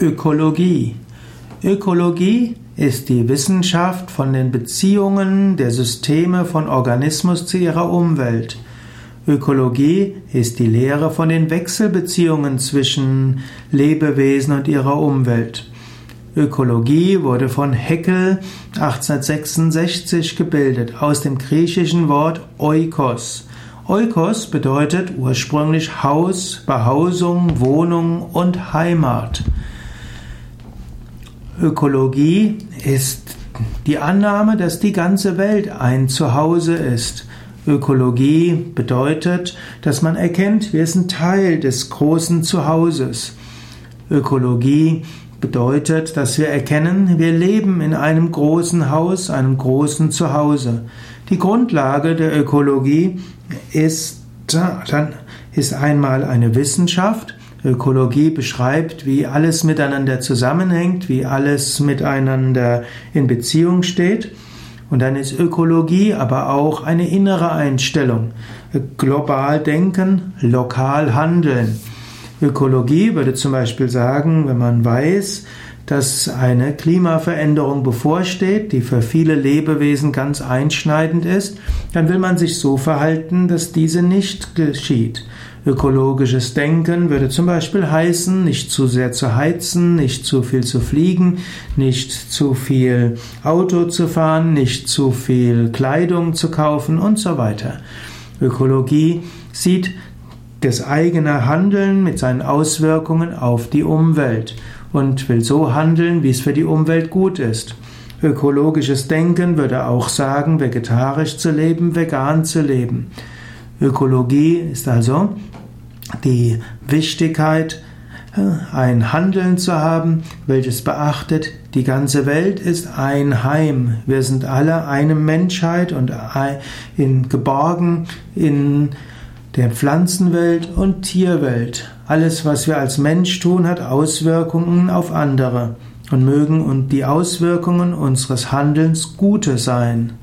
Ökologie. Ökologie ist die Wissenschaft von den Beziehungen der Systeme von Organismus zu ihrer Umwelt. Ökologie ist die Lehre von den Wechselbeziehungen zwischen Lebewesen und ihrer Umwelt. Ökologie wurde von Heckel 1866 gebildet aus dem griechischen Wort oikos. Oikos bedeutet ursprünglich Haus, Behausung, Wohnung und Heimat. Ökologie ist die Annahme, dass die ganze Welt ein Zuhause ist. Ökologie bedeutet, dass man erkennt, wir sind Teil des großen Zuhauses. Ökologie bedeutet, dass wir erkennen, wir leben in einem großen Haus, einem großen Zuhause. Die Grundlage der Ökologie ist, dann ist einmal eine Wissenschaft. Ökologie beschreibt, wie alles miteinander zusammenhängt, wie alles miteinander in Beziehung steht. Und dann ist Ökologie aber auch eine innere Einstellung. Global denken, lokal handeln. Ökologie würde zum Beispiel sagen, wenn man weiß, dass eine Klimaveränderung bevorsteht, die für viele Lebewesen ganz einschneidend ist, dann will man sich so verhalten, dass diese nicht geschieht. Ökologisches Denken würde zum Beispiel heißen, nicht zu sehr zu heizen, nicht zu viel zu fliegen, nicht zu viel Auto zu fahren, nicht zu viel Kleidung zu kaufen und so weiter. Ökologie sieht das eigene Handeln mit seinen Auswirkungen auf die Umwelt und will so handeln, wie es für die Umwelt gut ist. Ökologisches Denken würde auch sagen, vegetarisch zu leben, vegan zu leben. Ökologie ist also die Wichtigkeit, äh, ein Handeln zu haben, welches beachtet, die ganze Welt ist ein Heim. Wir sind alle eine Menschheit und in, geborgen in der Pflanzenwelt und Tierwelt. Alles, was wir als Mensch tun, hat Auswirkungen auf andere und mögen und die Auswirkungen unseres Handelns gute sein.